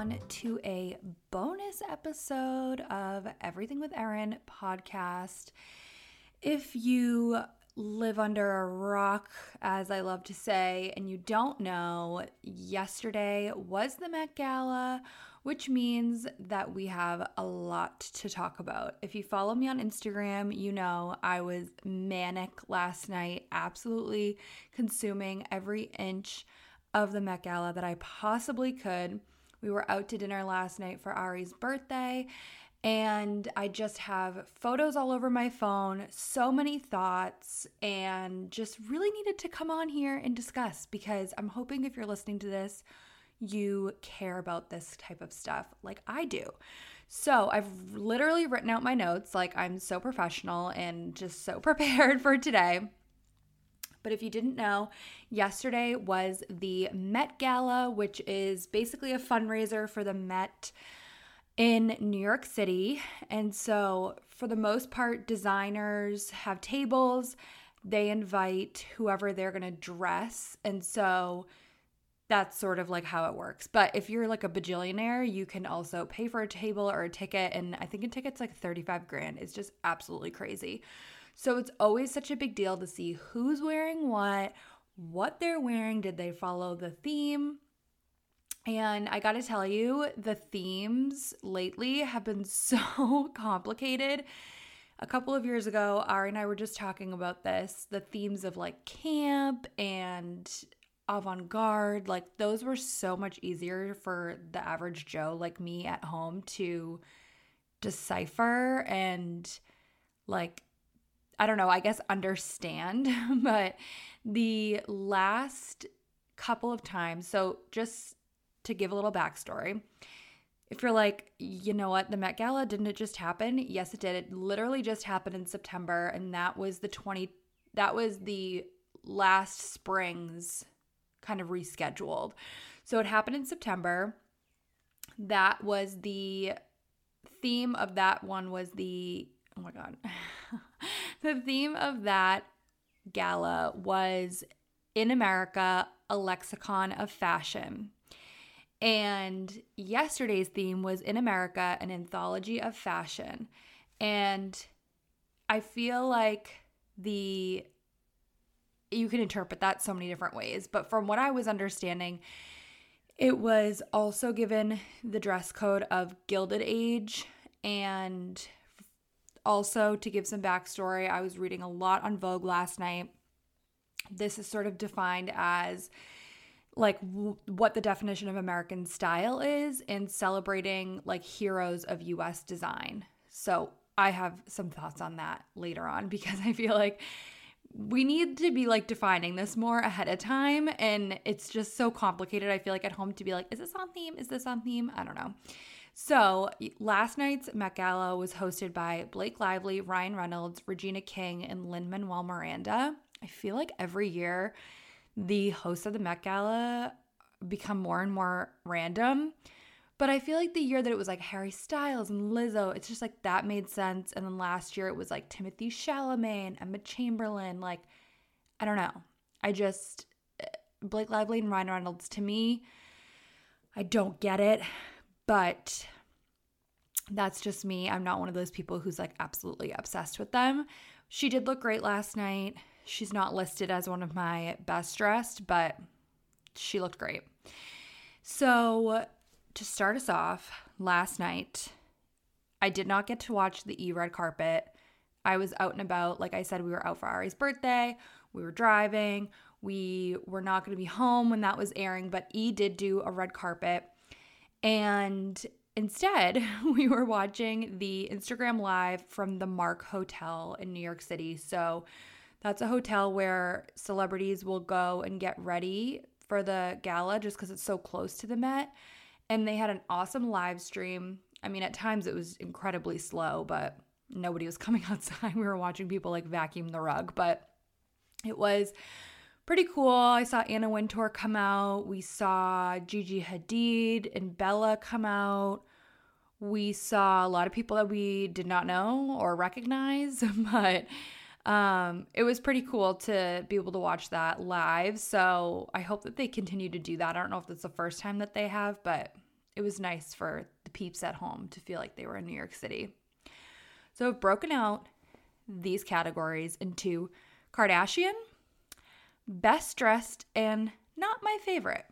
on to a bonus episode of Everything with Erin podcast. If you live under a rock, as I love to say, and you don't know, yesterday was the Met Gala, which means that we have a lot to talk about. If you follow me on Instagram, you know I was manic last night, absolutely consuming every inch of the Met Gala that I possibly could. We were out to dinner last night for Ari's birthday, and I just have photos all over my phone, so many thoughts, and just really needed to come on here and discuss because I'm hoping if you're listening to this, you care about this type of stuff like I do. So I've literally written out my notes, like I'm so professional and just so prepared for today. But if you didn't know, yesterday was the Met Gala, which is basically a fundraiser for the Met in New York City. And so, for the most part, designers have tables, they invite whoever they're going to dress. And so, that's sort of like how it works. But if you're like a bajillionaire, you can also pay for a table or a ticket. And I think a ticket's like 35 grand. It's just absolutely crazy. So it's always such a big deal to see who's wearing what, what they're wearing. Did they follow the theme? And I got to tell you, the themes lately have been so complicated. A couple of years ago, Ari and I were just talking about this the themes of like camp and avant garde. Like, those were so much easier for the average Joe like me at home to decipher and like I don't know, I guess understand, but the last couple of times, so just to give a little backstory, if you're like, you know what, the Met Gala, didn't it just happen? Yes, it did. It literally just happened in September, and that was the 20, that was the last spring's kind of rescheduled. So it happened in September. That was the theme of that one was the, oh my God. the theme of that gala was in America, a lexicon of fashion. And yesterday's theme was in America, an anthology of fashion. And I feel like the you can interpret that so many different ways, but from what I was understanding, it was also given the dress code of Gilded Age and also, to give some backstory, I was reading a lot on Vogue last night. This is sort of defined as like w- what the definition of American style is in celebrating like heroes of US design. So, I have some thoughts on that later on because I feel like we need to be like defining this more ahead of time and it's just so complicated. I feel like at home to be like, is this on theme? Is this on theme? I don't know. So, last night's Met Gala was hosted by Blake Lively, Ryan Reynolds, Regina King, and Lin Manuel Miranda. I feel like every year the hosts of the Met Gala become more and more random. But I feel like the year that it was like Harry Styles and Lizzo, it's just like that made sense. And then last year it was like Timothée Chalamet and Emma Chamberlain. Like, I don't know. I just, eh, Blake Lively and Ryan Reynolds, to me, I don't get it. But that's just me. I'm not one of those people who's like absolutely obsessed with them. She did look great last night. She's not listed as one of my best dressed, but she looked great. So, to start us off, last night, I did not get to watch the E red carpet. I was out and about. Like I said, we were out for Ari's birthday. We were driving. We were not going to be home when that was airing, but E did do a red carpet. And instead, we were watching the Instagram live from the Mark Hotel in New York City. So that's a hotel where celebrities will go and get ready for the gala just because it's so close to the Met. And they had an awesome live stream. I mean, at times it was incredibly slow, but nobody was coming outside. We were watching people like vacuum the rug, but it was pretty cool. I saw Anna Wintour come out. We saw Gigi Hadid and Bella come out. We saw a lot of people that we did not know or recognize, but um, it was pretty cool to be able to watch that live. So I hope that they continue to do that. I don't know if that's the first time that they have, but it was nice for the peeps at home to feel like they were in New York City. So I've broken out these categories into Kardashian, best dressed, and not my favorite.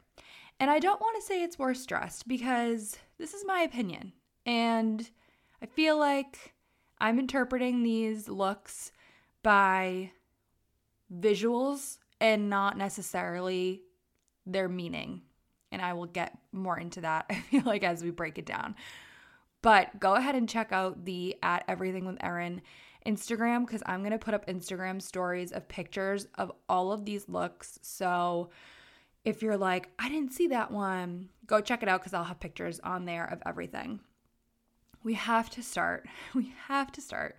And I don't want to say it's worst dressed because this is my opinion. And I feel like I'm interpreting these looks by visuals and not necessarily their meaning. And I will get more into that, I feel like, as we break it down. But go ahead and check out the at everything with Erin Instagram because I'm to put up Instagram stories of pictures of all of these looks. So if you're like, I didn't see that one, go check it out because I'll have pictures on there of everything. We have to start, we have to start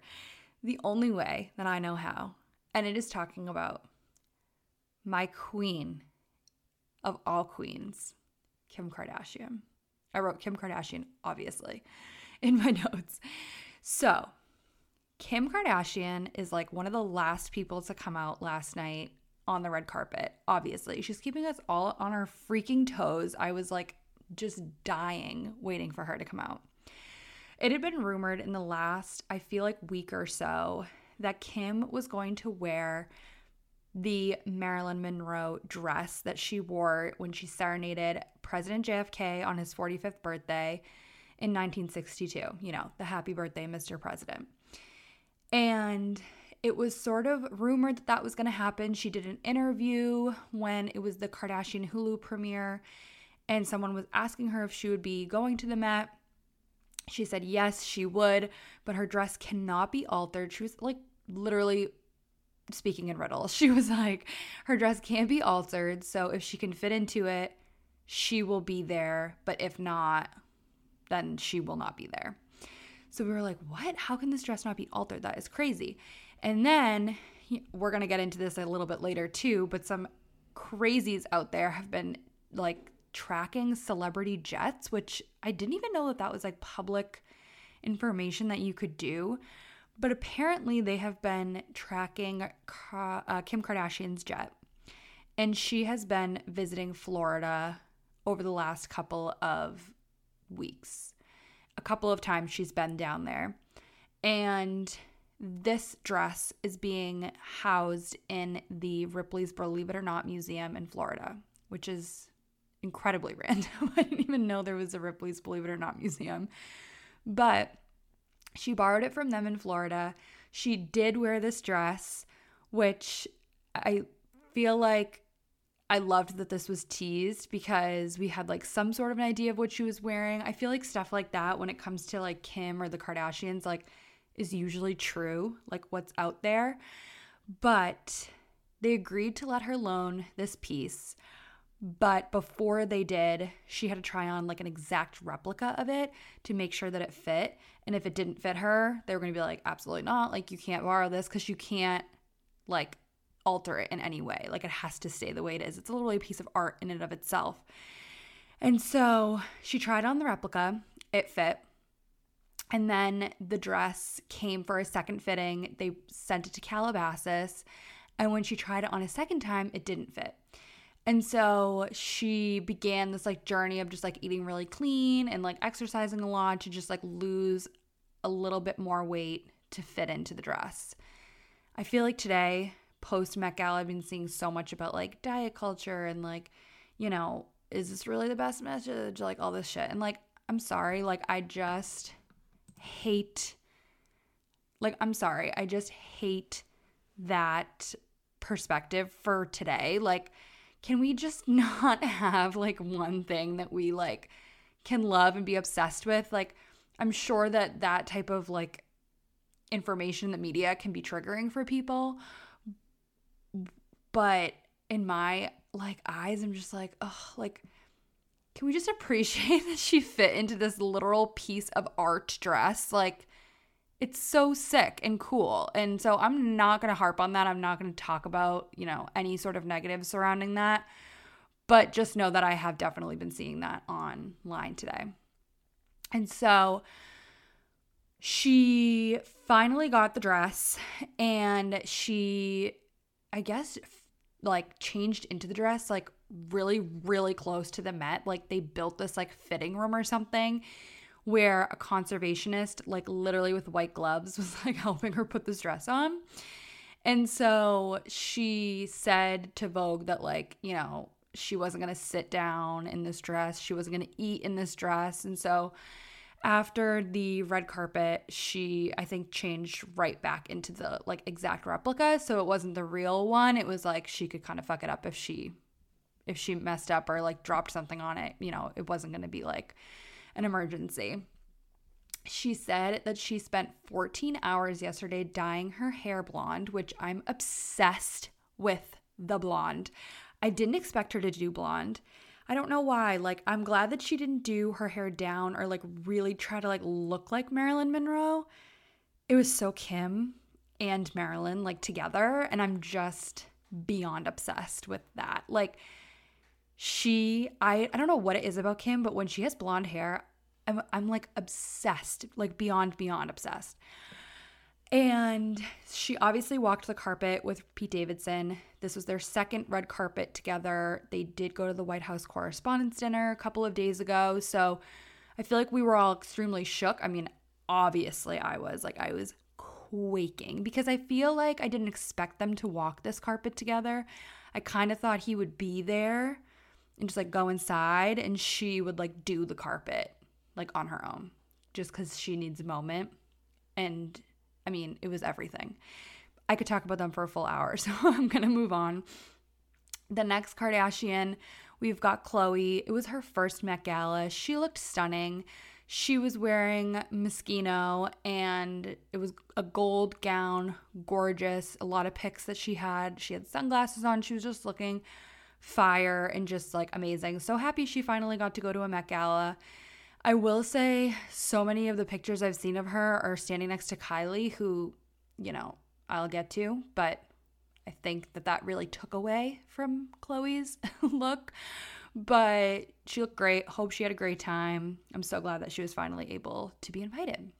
the only way that I know how, and it is talking about my queen of all queens, Kim Kardashian. I wrote Kim Kardashian, obviously, in my notes. So, Kim Kardashian is like one of the last people to come out last night on the red carpet, obviously. She's keeping us all on our freaking toes. I was like just dying waiting for her to come out. It had been rumored in the last, I feel like, week or so that Kim was going to wear the Marilyn Monroe dress that she wore when she serenaded President JFK on his 45th birthday in 1962. You know, the happy birthday, Mr. President. And it was sort of rumored that that was going to happen. She did an interview when it was the Kardashian Hulu premiere, and someone was asking her if she would be going to the Met. She said yes, she would, but her dress cannot be altered. She was like literally speaking in riddles. She was like, her dress can't be altered. So if she can fit into it, she will be there. But if not, then she will not be there. So we were like, what? How can this dress not be altered? That is crazy. And then we're going to get into this a little bit later too, but some crazies out there have been like tracking celebrity jets, which I didn't even know that that was like public information that you could do. But apparently, they have been tracking uh, Kim Kardashian's jet, and she has been visiting Florida over the last couple of weeks. A couple of times she's been down there. And this dress is being housed in the Ripley's Believe It or Not Museum in Florida, which is incredibly random. I didn't even know there was a Ripley's Believe It or Not Museum. But she borrowed it from them in Florida. She did wear this dress, which I feel like I loved that this was teased because we had like some sort of an idea of what she was wearing. I feel like stuff like that when it comes to like Kim or the Kardashians like is usually true, like what's out there. But they agreed to let her loan this piece. But before they did, she had to try on like an exact replica of it to make sure that it fit. And if it didn't fit her, they were going to be like, absolutely not. Like, you can't borrow this because you can't like alter it in any way. Like, it has to stay the way it is. It's literally a piece of art in and of itself. And so she tried on the replica, it fit. And then the dress came for a second fitting. They sent it to Calabasas. And when she tried it on a second time, it didn't fit. And so she began this like journey of just like eating really clean and like exercising a lot to just like lose a little bit more weight to fit into the dress. I feel like today, post Met Gala, I've been seeing so much about like diet culture and like, you know, is this really the best message? Like all this shit. And like, I'm sorry, like, I just hate, like, I'm sorry, I just hate that perspective for today. Like, can we just not have like one thing that we like can love and be obsessed with? Like, I'm sure that that type of like information in the media can be triggering for people. But in my like eyes, I'm just like, oh, like, can we just appreciate that she fit into this literal piece of art dress? Like, it's so sick and cool. And so I'm not going to harp on that. I'm not going to talk about, you know, any sort of negative surrounding that. But just know that I have definitely been seeing that online today. And so she finally got the dress and she, I guess, like changed into the dress like really, really close to the Met. Like they built this like fitting room or something where a conservationist, like literally with white gloves, was like helping her put this dress on. And so she said to Vogue that, like, you know, she wasn't going to sit down in this dress. She wasn't going to eat in this dress. And so after the red carpet, she, I think, changed right back into the like exact replica. So it wasn't the real one. It was like she could kind of fuck it up if she, if she messed up or like dropped something on it. You know, it wasn't going to be like an emergency. She said that she spent 14 hours yesterday dyeing her hair blonde, which I'm obsessed with the blonde. I didn't expect her to do blonde. I don't know why. Like, I'm glad that she didn't do her hair down or like really try to like look like Marilyn Monroe. It was so Kim and Marilyn like together. And I'm just beyond obsessed with that. Like, she, I, I don't know what it is about Kim, but when she has blonde hair, I'm, I'm like obsessed, like beyond, beyond obsessed. And she obviously walked the carpet with Pete Davidson. This was their second red carpet together. They did go to the White House Correspondents' Dinner a couple of days ago. So I feel like we were all extremely shook. I mean, obviously, I was like, I was quaking because I feel like I didn't expect them to walk this carpet together. I kind of thought he would be there and just like go inside and she would like do the carpet like on her own just because she needs a moment. And I mean, it was everything. I could talk about them for a full hour, so I'm to move on. The next Kardashian, we've got Khloe. It was her first Met Gala. She looked stunning. She was wearing Moschino and it was a gold gown, gorgeous. A lot of pics that she had. She had sunglasses on. She was just looking fire and just like amazing. So happy she finally got to go to a Met Gala. I will say so many of the pictures I've seen of her are standing next to Kylie, who, you know, I'll get to, but I think that that really took away from Khloe's look. But she looked great. Hope she had a great time. I'm so glad that she was finally able to be invited.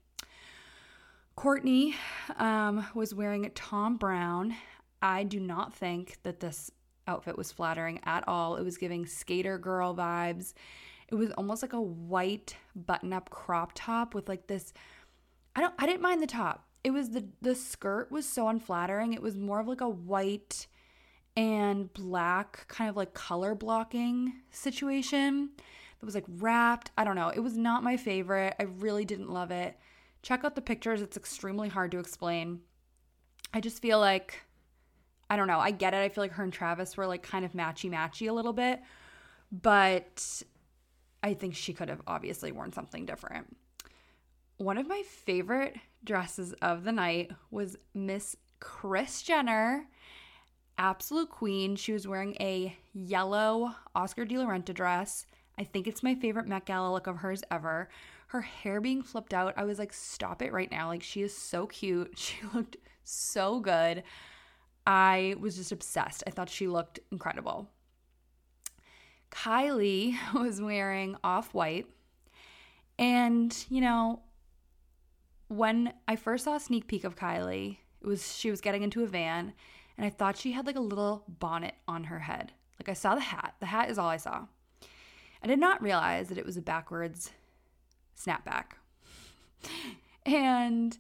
Kourtney um, was wearing Thom Browne. I do not think that this outfit was flattering at all. It was giving skater girl vibes. It was almost like a white button-up crop top with like this I don't I didn't mind the top. It was the the skirt was so unflattering. It was more of like a white and black kind of like color blocking situation. It was like wrapped. I don't know. It was not my favorite. I really didn't love it. Check out the pictures. It's extremely hard to explain. I just feel like I don't know. I get it. I feel like her and Travis were like kind of matchy matchy a little bit, but I think she could have obviously worn something different. One of my favorite dresses of the night was Miss Kris Jenner, absolute queen. She was wearing a yellow Oscar de la Renta dress. I think it's my favorite Met Gala look of hers ever. Her hair being flipped out, I was like, stop it right now. Like, she is so cute. She looked so good. I was just obsessed. I thought she looked incredible. Kylie was wearing off white. And, you know, when I first saw a sneak peek of Kylie, it was she was getting into a van and I thought she had like a little bonnet on her head. Like I saw the hat. The hat is all I saw. I did not realize that it was a backwards snapback. and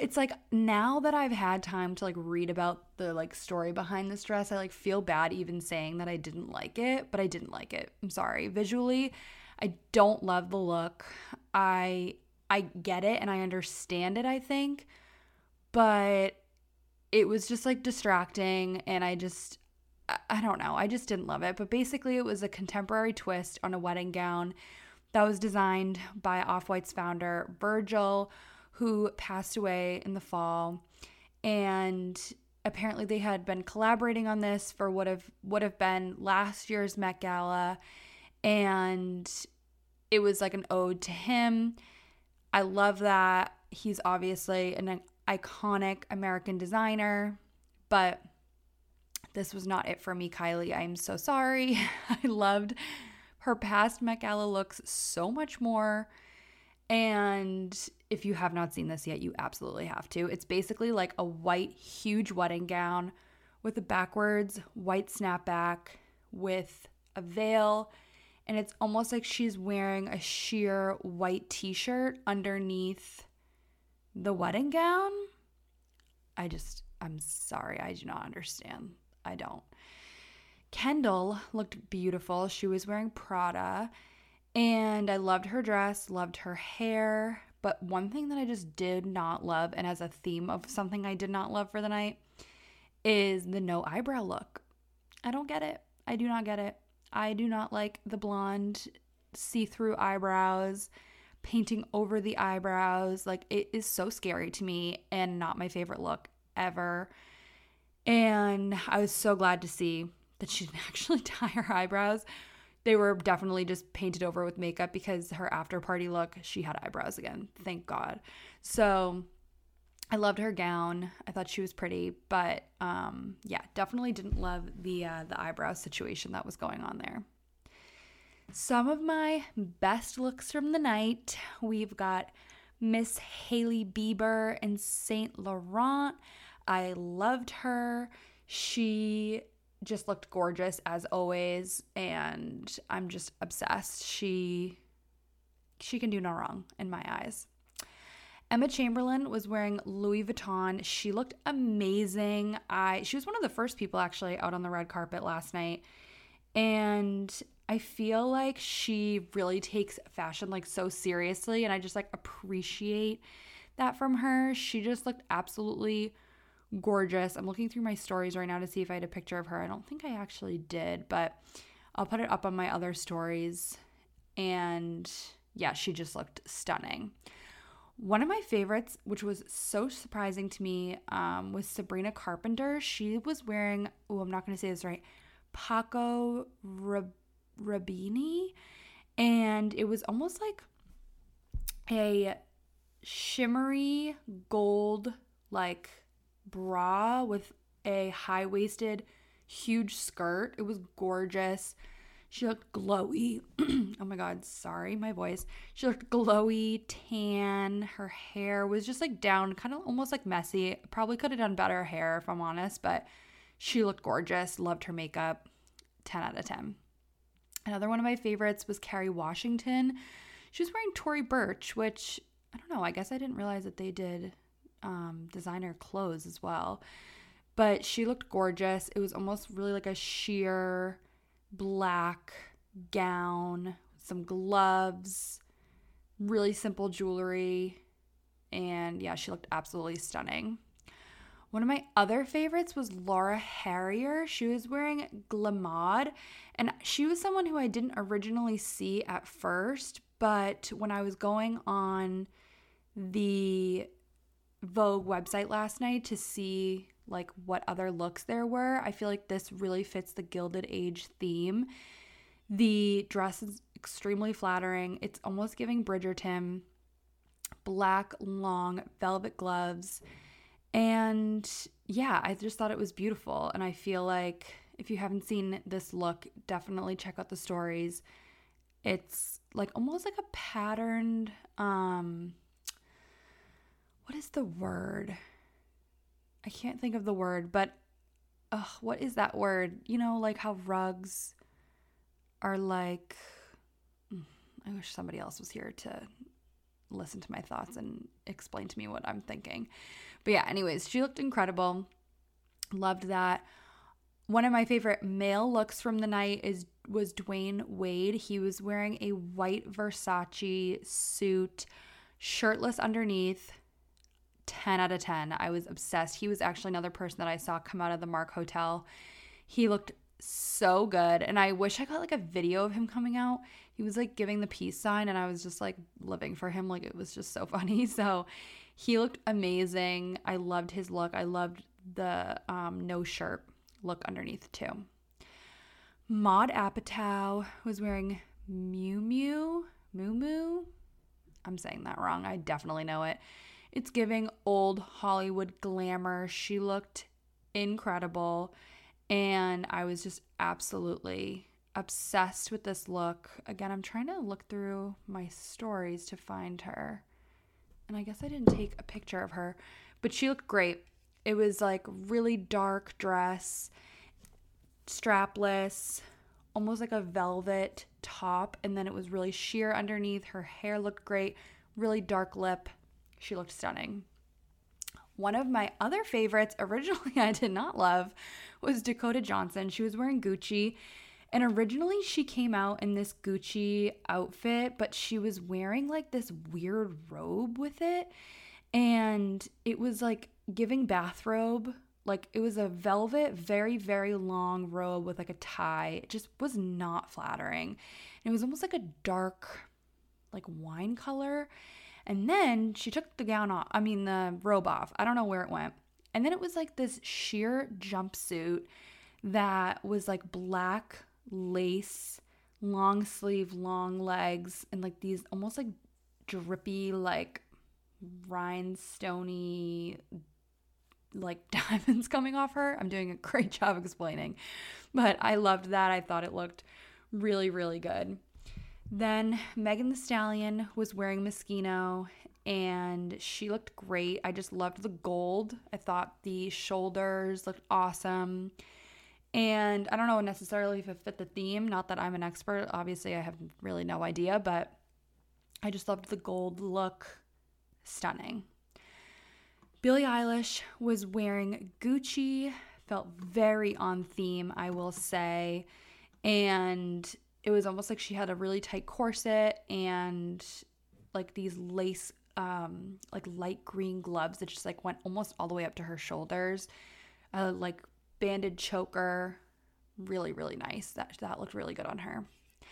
it's like now that I've had time to like read about the like story behind this dress, I like feel bad even saying that I didn't like it, but I didn't like it. I'm sorry. Visually, I don't love the look. I I get it and I understand it, I think, but it was just like distracting and I just I don't know. I just didn't love it. But basically, it was a contemporary twist on a wedding gown that was designed by Off White's founder, Virgil who passed away in the fall. And apparently they had been collaborating on this for what have would have been last year's Met Gala. And it was like an ode to him. I love that. He's obviously an iconic American designer, but this was not it for me, Kylie. I'm so sorry. I loved her past Met Gala looks so much more. And if you have not seen this yet, you absolutely have to. It's basically like a white, huge wedding gown with a backwards white snapback with a veil. And it's almost like she's wearing a sheer white t shirt underneath the wedding gown. I just, I'm sorry. I do not understand. I don't. Kendall looked beautiful. She was wearing Prada. And I loved her dress, loved her hair. But one thing that I just did not love, and as a theme of something I did not love for the night, is the no eyebrow look. I don't get it. I do not get it. I do not like the blonde see through eyebrows, painting over the eyebrows. Like, it is so scary to me and not my favorite look ever. And I was so glad to see that she didn't actually dye her eyebrows they were definitely just painted over with makeup because her after party look, she had eyebrows again. Thank God. So I loved her gown. I thought she was pretty, but um, yeah, definitely didn't love the uh, the eyebrow situation that was going on there. Some of my best looks from the night. We've got Miss Hailey Bieber in Saint Laurent. I loved her. She just looked gorgeous as always and I'm just obsessed. She she can do no wrong in my eyes. Emma Chamberlain was wearing Louis Vuitton. She looked amazing. I she was one of the first people actually out on the red carpet last night. And I feel like she really takes fashion like so seriously and I just like appreciate that from her. She just looked absolutely gorgeous. I'm looking through my stories right now to see if I had a picture of her. I don't think I actually did, but I'll put it up on my other stories. And yeah, she just looked stunning. One of my favorites, which was so surprising to me, um, was Sabrina Carpenter. She was wearing, oh, I'm not going to say this right, Paco Rabanne. And it was almost like a shimmery gold, like bra with a high waisted, huge skirt. It was gorgeous. She looked glowy. oh my God, sorry, my voice. She looked glowy, tan. Her hair was just like down, kind of almost like messy. Probably could have done better hair if I'm honest, but she looked gorgeous. Loved her makeup. 10 out of 10. Another one of my favorites was Kerry Washington. She was wearing Tory Burch, which I don't know. I guess I didn't realize that they did um, designer clothes as well. But she looked gorgeous. It was almost really like a sheer black gown, some gloves, really simple jewelry. And yeah, she looked absolutely stunning. One of my other favorites was Laura Harrier. She was wearing Glamade, and she was someone who I didn't originally see at first, but when I was going on the Vogue website last night to see like what other looks there were. I feel like this really fits the Gilded Age theme. The dress is extremely flattering. It's almost giving Bridgerton black long velvet gloves. And yeah, I just thought it was beautiful and I feel like if you haven't seen this look, definitely check out the stories. It's like almost like a patterned um what is the word? I can't think of the word, but ugh, what is that word? You know, like how rugs are like. Mm, I wish somebody else was here to listen to my thoughts and explain to me what I'm thinking. But yeah, anyways, she looked incredible. Loved that. One of my favorite male looks from the night is was Dwyane Wade. He was wearing a white Versace suit, shirtless underneath, 10 out of 10. I was obsessed. He was actually another person that I saw come out of the Mark Hotel. He looked so good. And I wish I got like a video of him coming out. He was like giving the peace sign, and I was just like living for him. Like it was just so funny. So he looked amazing. I loved his look. I loved the um, no shirt look underneath too. Maud Apatow was wearing Miu Miu, Moo Moo. I'm saying that wrong. I definitely know it. It's giving old Hollywood glamour. She looked incredible. And I was just absolutely obsessed with this look. Again, I'm trying to look through my stories to find her. And I guess I didn't take a picture of her, but she looked great. It was like really dark dress, strapless, almost like a velvet top, and then it was really sheer underneath. Her hair looked great, really dark lip. She looked stunning. One of my other favorites, originally I did not love, was Dakota Johnson. She was wearing Gucci. And originally she came out in this Gucci outfit, but she was wearing like this weird robe with it. And it was like giving bathrobe like it was a velvet, very, very long robe with like a tie. It just was not flattering. And it was almost like a dark, like wine color. And then she took the gown off, I mean, the robe off. I don't know where it went. And then it was like this sheer jumpsuit that was like black lace, long sleeve, long legs, and like these almost like drippy, like rhinestony like diamonds coming off her. I'm doing a great job explaining, but I loved that. I thought it looked really, really good. Then Megan Thee Stallion was wearing Moschino and she looked great. I just loved the gold. I thought the shoulders looked awesome. And I don't know necessarily if it fit the theme. Not that I'm an expert. Obviously, I have really no idea, but I just loved the gold look. Stunning. Billie Eilish was wearing Gucci, felt very on theme, I will say. And it was almost like she had a really tight corset and like these lace um like light green gloves that just like went almost all the way up to her shoulders. a like banded choker, really really nice. That that looked really good on her.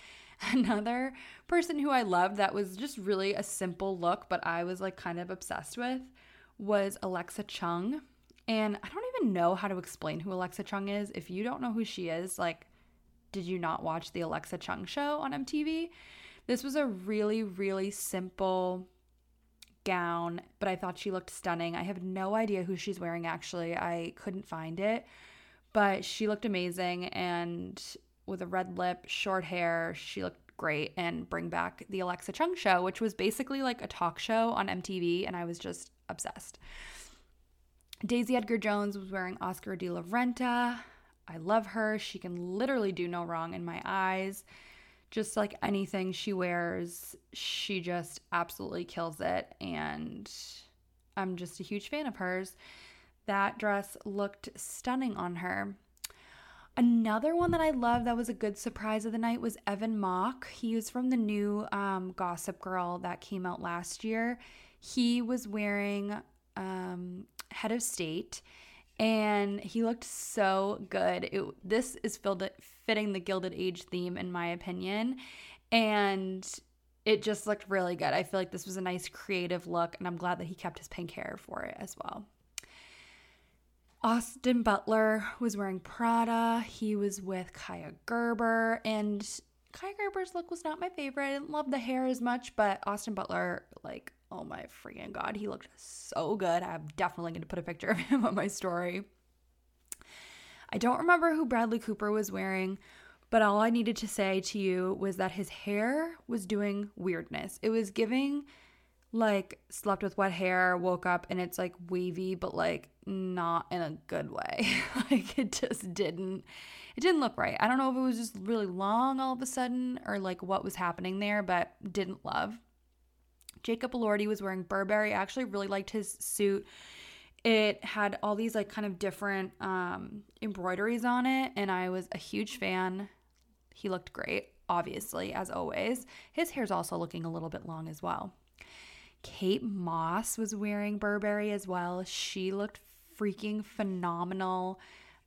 Another person who I loved that was just really a simple look, but I was like kind of obsessed with was Alexa Chung. And I don't even know how to explain who Alexa Chung is. If you don't know who she is, like, did you not watch the Alexa Chung show on MTV? This was a really, really simple gown, but I thought she looked stunning. I have no idea who she's wearing actually. I couldn't find it, but she looked amazing and with a red lip, short hair, she looked great and bring back the Alexa Chung show, which was basically like a talk show on MTV and I was just obsessed. Daisy Edgar Jones was wearing Oscar de la Renta. I love her. She can literally do no wrong in my eyes. Just like anything she wears, she just absolutely kills it. And I'm just a huge fan of hers. That dress looked stunning on her. Another one that I love that was a good surprise of the night was Evan Mock. He was from the new um, Gossip Girl that came out last year. He was wearing um, Head of State and he looked so good. It, this is filled, fitting the Gilded Age theme, in my opinion. And it just looked really good. I feel like this was a nice creative look, and I'm glad that he kept his pink hair for it as well. Austin Butler was wearing Prada. He was with Kaia Gerber, and Kaia Gerber's look was not my favorite. I didn't love the hair as much, but Austin Butler, like, oh my freaking god, he looked so good. I'm definitely going to put a picture of him on my story. I don't remember who Bradley Cooper was wearing, but all I needed to say to you was that his hair was doing weirdness. It was giving like slept with wet hair, woke up and it's like wavy, but like not in a good way. like it just didn't it didn't look right. I don't know if it was just really long all of a sudden or like what was happening there, but didn't love. Jacob Elordi was wearing Burberry. I actually really liked his suit. It had all these like kind of different um, embroideries on it, and I was a huge fan. He looked great, obviously, as always. His hair's also looking a little bit long as well. Kate Moss was wearing Burberry as well. She looked freaking phenomenal.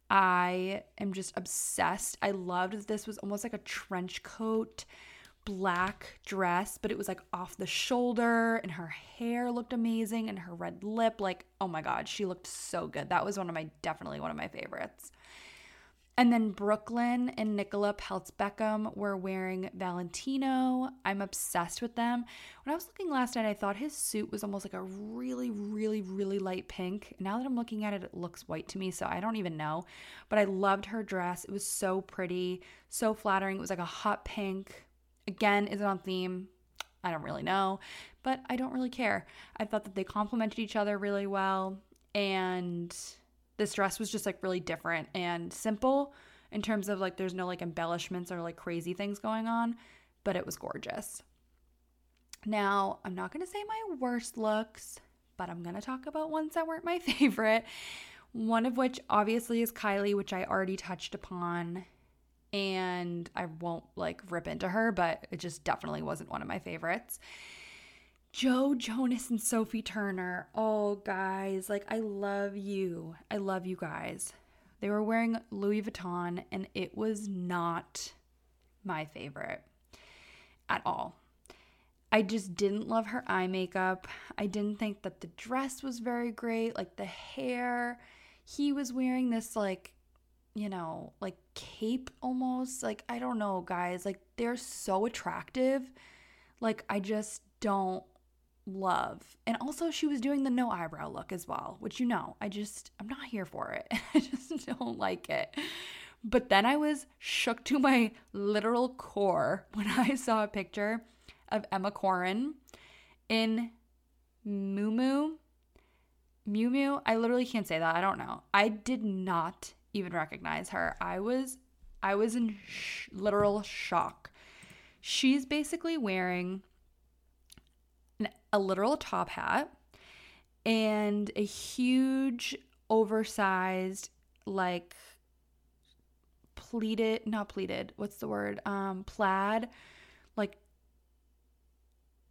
I am just obsessed. I loved this was almost like a trench coat black dress, but it was like off the shoulder and her hair looked amazing and her red lip like oh my god, she looked so good. That was one of my definitely one of my favorites. And then Brooklyn and Nicola Peltz Beckham were wearing Valentino. I'm obsessed with them. When I was looking last night, I thought his suit was almost like a really, really, really light pink. Now that I'm looking at it, it looks white to me, so I don't even know. But I loved her dress. It was so pretty, so flattering. It was like a hot pink. Again, is it on theme? I don't really know, but I don't really care. I thought that they complemented each other really well and this dress was just like really different and simple in terms of like there's no like embellishments or like crazy things going on, but it was gorgeous. Now, I'm not going to say my worst looks, but I'm going to talk about ones that weren't my favorite. One of which obviously is Kylie, which I already touched upon. And I won't like rip into her, but it just definitely wasn't one of my favorites. Joe Jonas and Sophie Turner. Oh, guys, like I love you. I love you guys. They were wearing Louis Vuitton, and it was not my favorite at all. I just didn't love her eye makeup. I didn't think that the dress was very great. Like the hair, he was wearing this, like, you know, like cape almost. Like, I don't know, guys. Like, they're so attractive. Like, I just don't love. And also, she was doing the no eyebrow look as well, which you know, I just, I'm not here for it. I just don't like it. But then I was shook to my literal core when I saw a picture of Emma Corrin in. Mew Mew. I literally can't say that. I don't know. I did not even recognize her. I was I was in sh- literal shock. She's basically wearing an, a literal top hat and a huge oversized like pleated not pleated what's the word um plaid like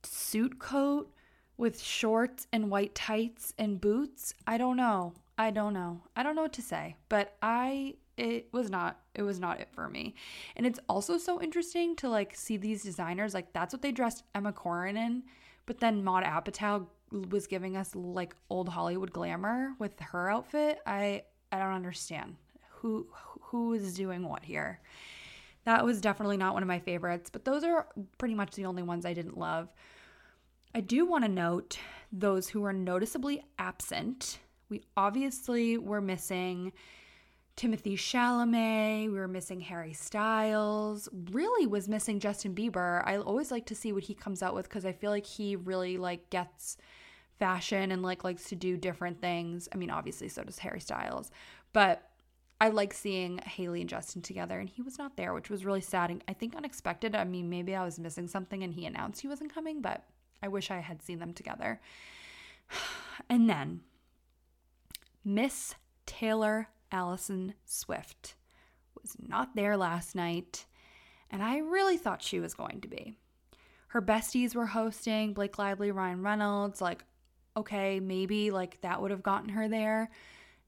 suit coat with shorts and white tights and boots. I don't know. I don't know. I don't know what to say, but I it was not it was not it for me. And it's also so interesting to like see these designers like that's what they dressed Emma Corrin in, but then Maud Apatow was giving us like old Hollywood glamour with her outfit. I I don't understand. Who who is doing what here? That was definitely not one of my favorites, but those are pretty much the only ones I didn't love. I do want to note those who were noticeably absent. We obviously were missing Timothée Chalamet, we were missing Harry Styles, really was missing Justin Bieber. I always like to see what he comes out with cuz I feel like he really like gets fashion and like likes to do different things. I mean, obviously so does Harry Styles, but I like seeing Hailey and Justin together, and he was not there, which was really sad and I think unexpected. I mean, maybe I was missing something and he announced he wasn't coming, but I wish I had seen them together. And then Miss Taylor Allison Swift was not there last night, and I really thought she was going to be. Her besties were hosting Blake Lively, Ryan Reynolds. Like, okay, maybe like that would have gotten her there.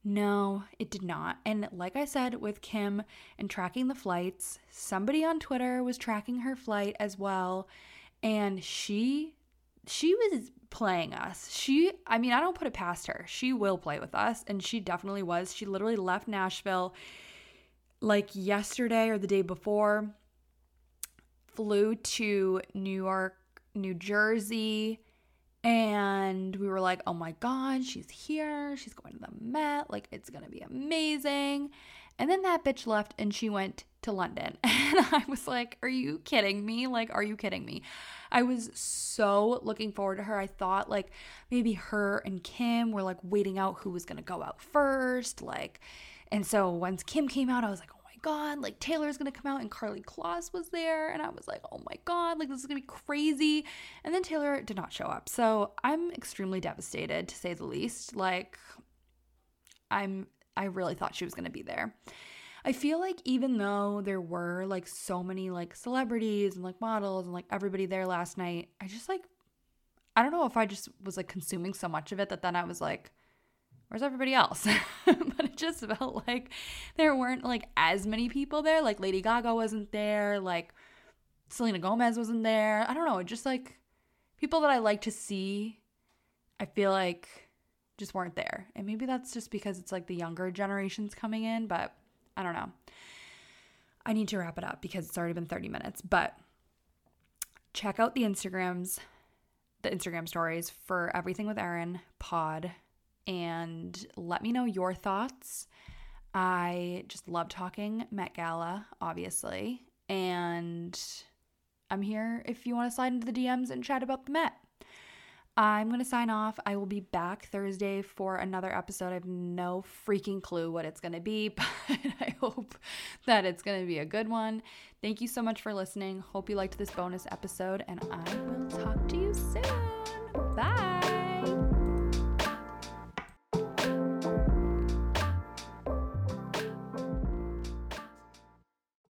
No, it did not. And like I said with Kim and tracking the flights, somebody on Twitter was tracking her flight as well. And she she was playing us. She, I mean, I don't put it past her. She will play with us, and she definitely was. She literally left Nashville like yesterday or the day before, flew to New York, New Jersey, and we were like, oh my God, she's here. She's going to the Met. Like, it's going to be amazing. And then that bitch left and she went to London. And I was like, Are you kidding me? Like, are you kidding me? I was so looking forward to her. I thought like maybe her and Kim were like waiting out who was going to go out first. Like, and so once Kim came out, I was like, Oh my God, like Taylor's to come out and Karlie Kloss was there. And I was like, Oh my God, like this is to be crazy. And then Taylor did not show up. So I'm extremely devastated to say the least. Like, I'm I really thought she was going to be there. I feel like even though there were like so many like celebrities and like models and like everybody there last night, I just like I don't know if I just was like consuming so much of it that then I was like where's everybody else? but it just felt like there weren't like as many people there. Like Lady Gaga wasn't there, like Selena Gomez wasn't there. I don't know, just like people that I like to see. I feel like just weren't there. And maybe that's just because it's like the younger generations coming in, but I don't know. I need to wrap it up because it's already been 30 minutes, but check out the Instagrams, the Instagram stories for everything with Erin pod and let me know your thoughts. I just love talking Met Gala, obviously, and I'm here if you want to slide into the DMs and chat about the Met. I'm going to sign off. I will be back Thursday for another episode. I have no freaking clue what it's going to be, but I hope that it's going to be a good one. Thank you so much for listening. Hope you liked this bonus episode, and I will talk